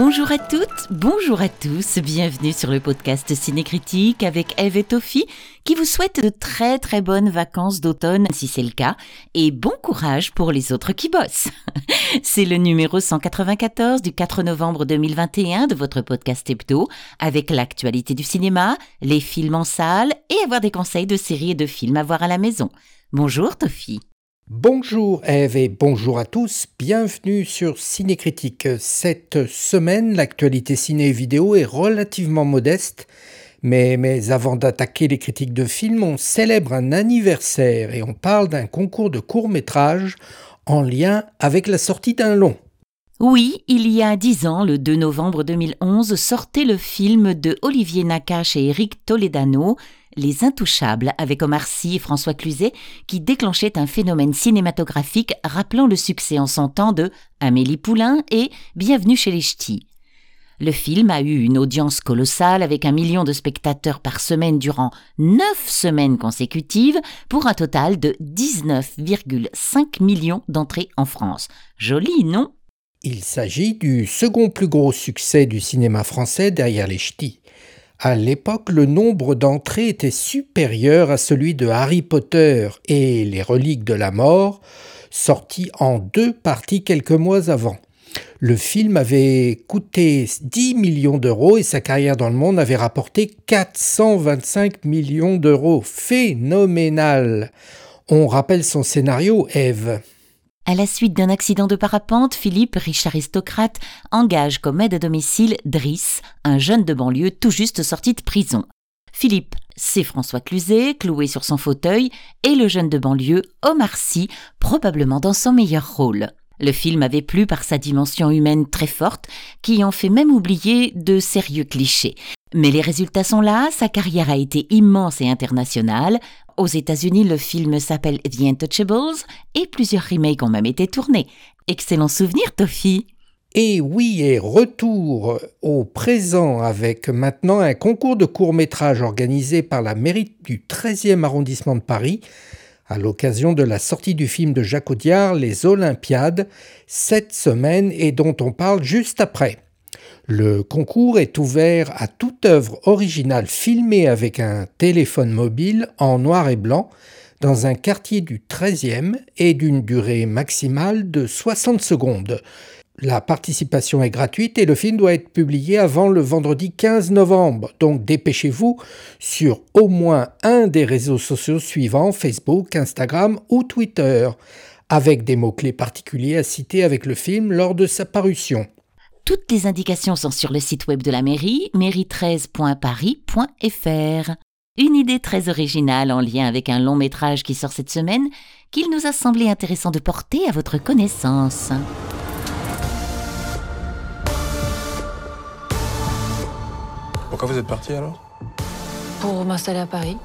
Bonjour à toutes, bonjour à tous, bienvenue sur le podcast Cinécritique avec Eve et Toffy qui vous souhaite de très très bonnes vacances d'automne si c'est le cas et bon courage pour les autres qui bossent. C'est le numéro 194 du 4 novembre 2021 de votre podcast hebdo avec l'actualité du cinéma, les films en salle et avoir des conseils de séries et de films à voir à la maison. Bonjour Toffy. Bonjour Eve et bonjour à tous, bienvenue sur Cinécritique. Cette semaine, l'actualité ciné et vidéo est relativement modeste, mais, mais avant d'attaquer les critiques de films, on célèbre un anniversaire et on parle d'un concours de court métrage en lien avec la sortie d'un long. Oui, il y a dix ans, le 2 novembre 2011, sortait le film de Olivier Nakache et Eric Toledano, les Intouchables avec Omar Sy et François Cluzet qui déclenchait un phénomène cinématographique rappelant le succès en son temps de Amélie Poulain et Bienvenue chez les Ch'tis. Le film a eu une audience colossale avec un million de spectateurs par semaine durant neuf semaines consécutives pour un total de 19,5 millions d'entrées en France. Joli, non? Il s'agit du second plus gros succès du cinéma français derrière les Ch'tis. À l'époque, le nombre d'entrées était supérieur à celui de Harry Potter et Les Reliques de la Mort, sorti en deux parties quelques mois avant. Le film avait coûté 10 millions d'euros et sa carrière dans le monde avait rapporté 425 millions d'euros. Phénoménal. On rappelle son scénario, Eve. À la suite d'un accident de parapente, Philippe, riche aristocrate, engage comme aide à domicile Driss, un jeune de banlieue tout juste sorti de prison. Philippe, c'est François Cluzet, cloué sur son fauteuil, et le jeune de banlieue, Omar Sy, probablement dans son meilleur rôle. Le film avait plu par sa dimension humaine très forte, qui en fait même oublier de sérieux clichés. Mais les résultats sont là, sa carrière a été immense et internationale. Aux États-Unis, le film s'appelle The Untouchables et plusieurs remakes ont même été tournés. Excellent souvenir, Toffy. Et oui, et retour au présent avec maintenant un concours de court-métrage organisé par la mairie du 13e arrondissement de Paris à l'occasion de la sortie du film de Jacques Audiard, Les Olympiades, cette semaine et dont on parle juste après. Le concours est ouvert à toute œuvre originale filmée avec un téléphone mobile en noir et blanc dans un quartier du 13e et d'une durée maximale de 60 secondes. La participation est gratuite et le film doit être publié avant le vendredi 15 novembre. Donc dépêchez-vous sur au moins un des réseaux sociaux suivants, Facebook, Instagram ou Twitter, avec des mots-clés particuliers à citer avec le film lors de sa parution. Toutes les indications sont sur le site web de la mairie, mairie13.paris.fr. Une idée très originale en lien avec un long métrage qui sort cette semaine qu'il nous a semblé intéressant de porter à votre connaissance. Pourquoi vous êtes parti alors? Pour m'installer à Paris.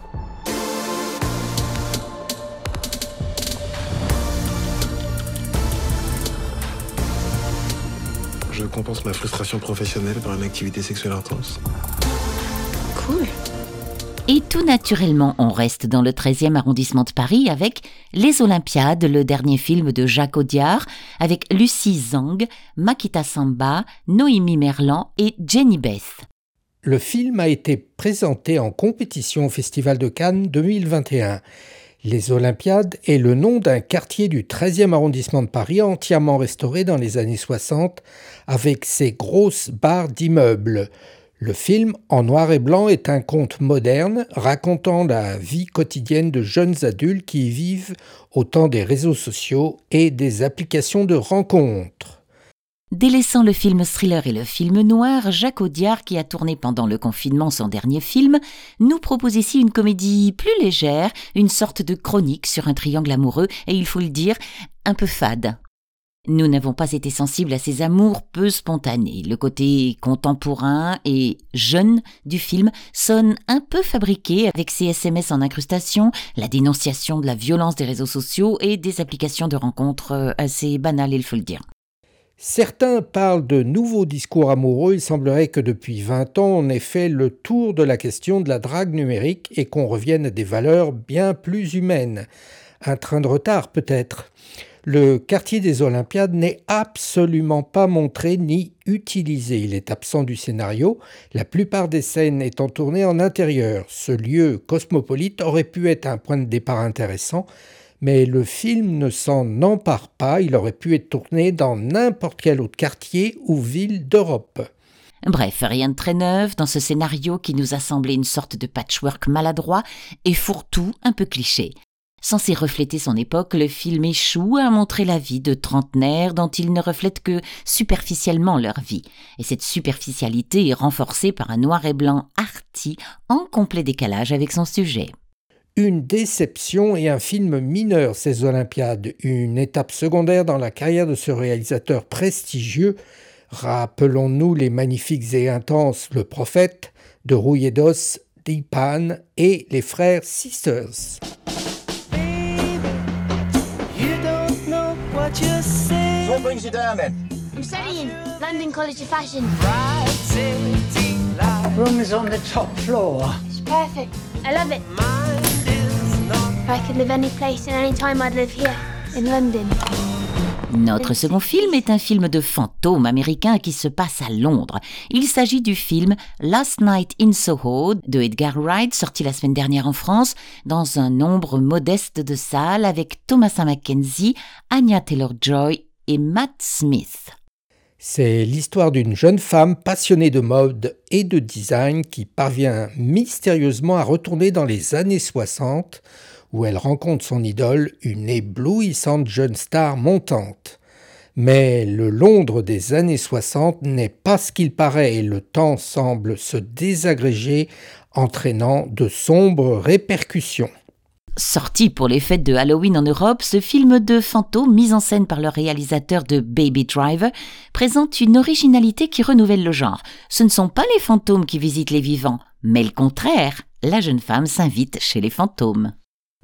Je compense ma frustration professionnelle par une activité sexuelle intense. Cool. Et tout naturellement, on reste dans le 13e arrondissement de Paris avec Les Olympiades, le dernier film de Jacques Audiard, avec Lucie Zhang, Makita Samba, Noémie Merlan et Jenny Beth. Le film a été présenté en compétition au Festival de Cannes 2021. Les Olympiades est le nom d'un quartier du 13e arrondissement de Paris entièrement restauré dans les années 60 avec ses grosses barres d'immeubles. Le film, en noir et blanc, est un conte moderne racontant la vie quotidienne de jeunes adultes qui y vivent au temps des réseaux sociaux et des applications de rencontres. Délaissant le film thriller et le film noir, Jacques Audiard, qui a tourné pendant le confinement son dernier film, nous propose ici une comédie plus légère, une sorte de chronique sur un triangle amoureux, et il faut le dire, un peu fade. Nous n'avons pas été sensibles à ces amours peu spontanés. Le côté contemporain et jeune du film sonne un peu fabriqué avec ses SMS en incrustation, la dénonciation de la violence des réseaux sociaux et des applications de rencontres assez banales, il faut le dire. Certains parlent de nouveaux discours amoureux. Il semblerait que depuis 20 ans, on ait fait le tour de la question de la drague numérique et qu'on revienne à des valeurs bien plus humaines. Un train de retard peut-être. le quartier des Olympiades n'est absolument pas montré ni utilisé. Il est absent du scénario, la plupart des scènes étant tournées en intérieur. Ce lieu cosmopolite aurait pu être un point de départ intéressant, mais le film ne s'en empare pas, il aurait pu être tourné dans n'importe quel autre quartier ou ville d'Europe. Bref, rien de très neuf dans ce scénario qui nous a semblé une sorte de patchwork maladroit et fourre-tout un peu cliché. Censé refléter son époque, le film échoue à montrer la vie de trentenaires dont il ne reflète que superficiellement leur vie. Et cette superficialité est renforcée par un noir et blanc arty en complet décalage avec son sujet. Une déception et un film mineur, ces Olympiades, une étape secondaire dans la carrière de ce réalisateur prestigieux. Rappelons-nous les magnifiques et intenses Le Prophète de Rouillé d'Os, Dipan et les frères Sisters. brings you down then? I'm studying London College of Fashion. Room is on the top floor. It's perfect. I love it. I could live any place and any time, I'd live here in London. Notre second film est un film de fantôme américain qui se passe à Londres. Il s'agit du film Last Night in Soho de Edgar Wright, sorti la semaine dernière en France, dans un nombre modeste de salles avec Thomasin McKenzie, Anya Taylor-Joy et Matt Smith. C'est l'histoire d'une jeune femme passionnée de mode et de design qui parvient mystérieusement à retourner dans les années 60 où elle rencontre son idole, une éblouissante jeune star montante. Mais le Londres des années 60 n'est pas ce qu'il paraît et le temps semble se désagréger, entraînant de sombres répercussions. Sorti pour les fêtes de Halloween en Europe, ce film de fantôme mis en scène par le réalisateur de Baby Driver présente une originalité qui renouvelle le genre. Ce ne sont pas les fantômes qui visitent les vivants, mais le contraire, la jeune femme s'invite chez les fantômes.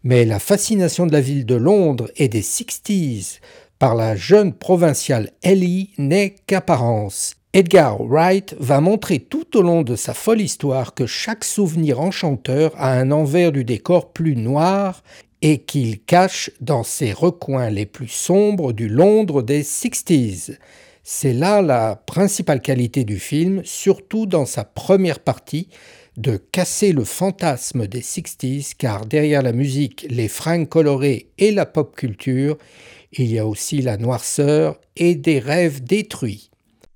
Mais la fascination de la ville de Londres et des 60s par la jeune provinciale Ellie n'est qu'apparence. Edgar Wright va montrer tout au long de sa folle histoire que chaque souvenir enchanteur a un envers du décor plus noir et qu'il cache dans ses recoins les plus sombres du Londres des 60s. C'est là la principale qualité du film, surtout dans sa première partie, de casser le fantasme des 60s, car derrière la musique, les fringues colorées et la pop culture, il y a aussi la noirceur et des rêves détruits.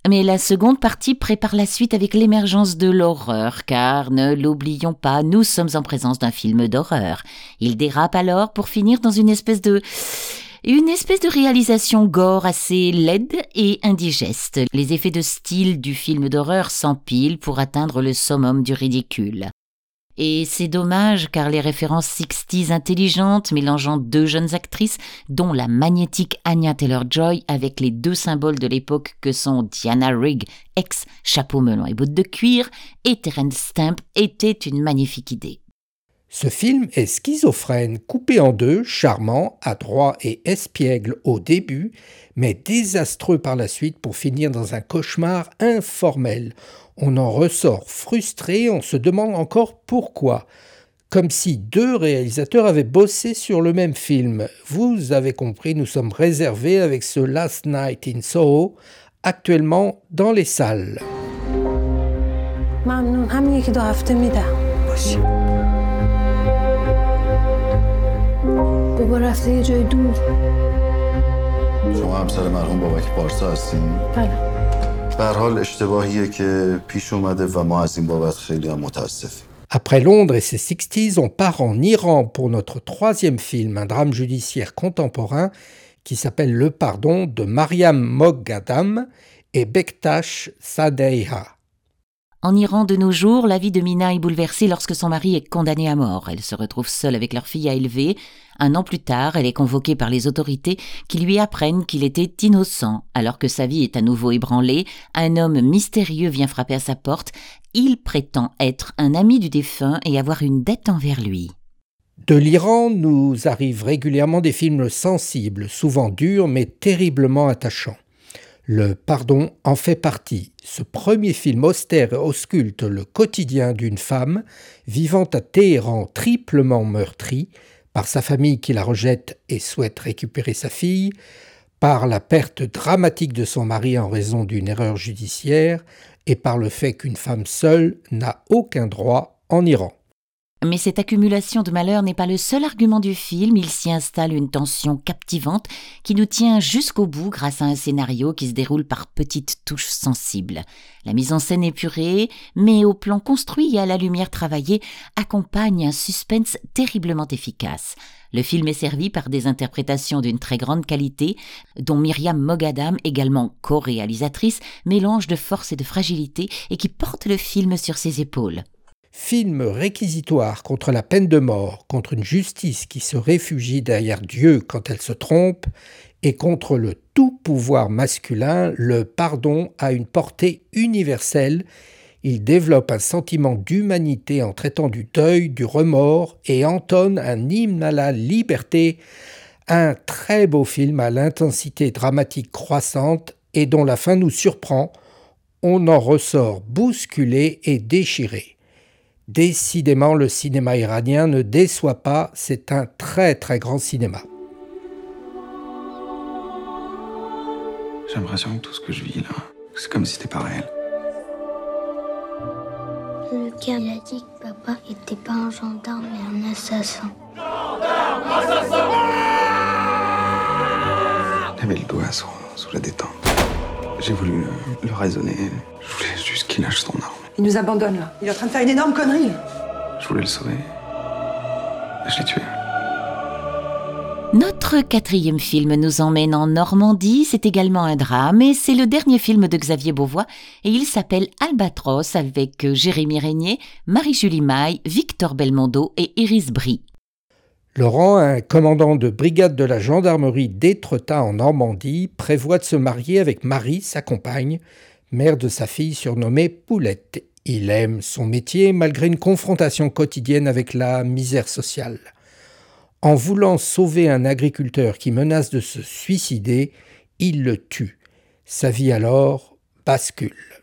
Mais la seconde partie prépare la suite avec l'émergence de l'horreur, car ne l'oublions pas, nous sommes en présence d'un film d'horreur. Il dérape alors pour finir dans une espèce de une espèce de réalisation gore assez laide et indigeste. Les effets de style du film d'horreur s'empilent pour atteindre le summum du ridicule. Et c'est dommage car les références 60 intelligentes mélangeant deux jeunes actrices, dont la magnétique Anya Taylor-Joy avec les deux symboles de l'époque que sont Diana Rigg, ex chapeau melon et bottes de cuir, et Terence Stamp, étaient une magnifique idée. Ce film est schizophrène, coupé en deux, charmant, adroit et espiègle au début, mais désastreux par la suite pour finir dans un cauchemar informel. On en ressort frustré, on se demande encore pourquoi. Comme si deux réalisateurs avaient bossé sur le même film. Vous avez compris, nous sommes réservés avec ce Last Night in Soho, actuellement dans les salles. بابا رفته یه جای دور شما همسر مرحوم بابک پارسا هستین؟ بله به حال اشتباهیه که پیش اومده و ما از این بابت خیلی هم متاسفیم Après Londres et ses 60s, on part en Iran pour notre troisième film, un drame judiciaire contemporain qui s'appelle Le Pardon de Mariam Moghadam et Bektash Sadeiha. En Iran de nos jours, la vie de Mina est bouleversée lorsque son mari est condamné à mort. Elle se retrouve seule avec leur fille à élever. Un an plus tard, elle est convoquée par les autorités qui lui apprennent qu'il était innocent. Alors que sa vie est à nouveau ébranlée, un homme mystérieux vient frapper à sa porte. Il prétend être un ami du défunt et avoir une dette envers lui. De l'Iran nous arrivent régulièrement des films sensibles, souvent durs mais terriblement attachants. Le pardon en fait partie. Ce premier film austère ausculte le quotidien d'une femme vivant à Téhéran triplement meurtrie par sa famille qui la rejette et souhaite récupérer sa fille, par la perte dramatique de son mari en raison d'une erreur judiciaire et par le fait qu'une femme seule n'a aucun droit en Iran. Mais cette accumulation de malheurs n'est pas le seul argument du film, il s'y installe une tension captivante qui nous tient jusqu'au bout grâce à un scénario qui se déroule par petites touches sensibles. La mise en scène épurée, mais au plan construit et à la lumière travaillée, accompagne un suspense terriblement efficace. Le film est servi par des interprétations d'une très grande qualité, dont Myriam Mogadam, également co-réalisatrice, mélange de force et de fragilité et qui porte le film sur ses épaules. Film réquisitoire contre la peine de mort, contre une justice qui se réfugie derrière Dieu quand elle se trompe, et contre le tout pouvoir masculin, le pardon a une portée universelle. Il développe un sentiment d'humanité en traitant du deuil, du remords et entonne un hymne à la liberté. Un très beau film à l'intensité dramatique croissante et dont la fin nous surprend. On en ressort bousculé et déchiré. Décidément, le cinéma iranien ne déçoit pas, c'est un très très grand cinéma. J'ai l'impression que tout ce que je vis là, c'est comme si c'était pas réel. Le gars, il a dit que papa était pas un gendarme mais un assassin. Il avait le doigt sous, sous la détente. J'ai voulu le, le raisonner. Je voulais juste qu'il lâche son arme. Il nous abandonne là. Il est en train de faire une énorme connerie. Je voulais le sauver. Je l'ai tué. Notre quatrième film nous emmène en Normandie, c'est également un drame et c'est le dernier film de Xavier Beauvois et il s'appelle Albatros avec Jérémy Régnier, Marie-Julie Maille, Victor Belmondo et Iris Brie. Laurent, un commandant de brigade de la gendarmerie d'Étretat en Normandie, prévoit de se marier avec Marie, sa compagne, mère de sa fille surnommée Poulette. Il aime son métier malgré une confrontation quotidienne avec la misère sociale. En voulant sauver un agriculteur qui menace de se suicider, il le tue. Sa vie alors bascule.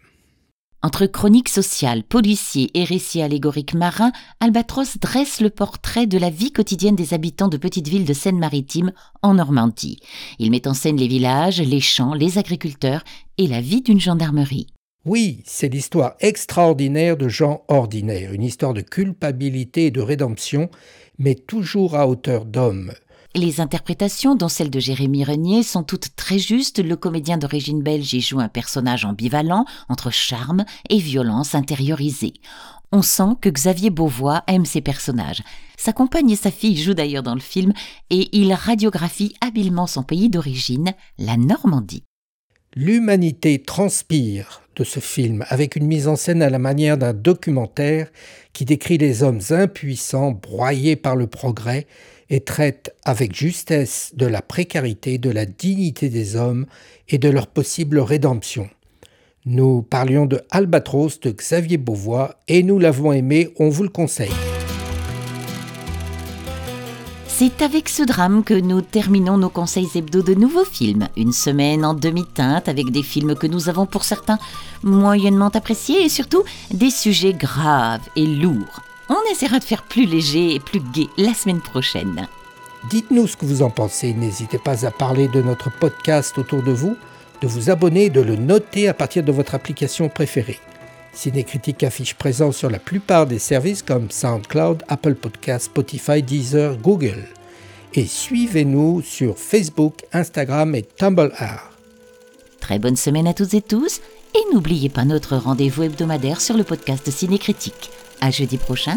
Entre chroniques sociales, policiers et récits allégoriques marins, Albatros dresse le portrait de la vie quotidienne des habitants de petites villes de Seine-Maritime en Normandie. Il met en scène les villages, les champs, les agriculteurs et la vie d'une gendarmerie. Oui, c'est l'histoire extraordinaire de gens ordinaires, une histoire de culpabilité et de rédemption, mais toujours à hauteur d'homme. Les interprétations, dont celle de Jérémy Renier, sont toutes très justes. Le comédien d'origine belge y joue un personnage ambivalent entre charme et violence intériorisée. On sent que Xavier Beauvois aime ses personnages. Sa compagne et sa fille jouent d'ailleurs dans le film et il radiographie habilement son pays d'origine, la Normandie. L'humanité transpire de ce film avec une mise en scène à la manière d'un documentaire qui décrit les hommes impuissants broyés par le progrès et traite avec justesse de la précarité, de la dignité des hommes et de leur possible rédemption. Nous parlions de Albatros de Xavier Beauvois et nous l'avons aimé, on vous le conseille. C'est avec ce drame que nous terminons nos conseils hebdo de nouveaux films. Une semaine en demi-teinte avec des films que nous avons pour certains moyennement appréciés et surtout des sujets graves et lourds. On essaiera de faire plus léger et plus gai la semaine prochaine. Dites-nous ce que vous en pensez. N'hésitez pas à parler de notre podcast autour de vous, de vous abonner et de le noter à partir de votre application préférée. Cinécritique affiche présent sur la plupart des services comme SoundCloud, Apple Podcasts, Spotify, Deezer, Google. Et suivez-nous sur Facebook, Instagram et Tumblr. Très bonne semaine à toutes et tous et n'oubliez pas notre rendez-vous hebdomadaire sur le podcast Cinécritique. À jeudi prochain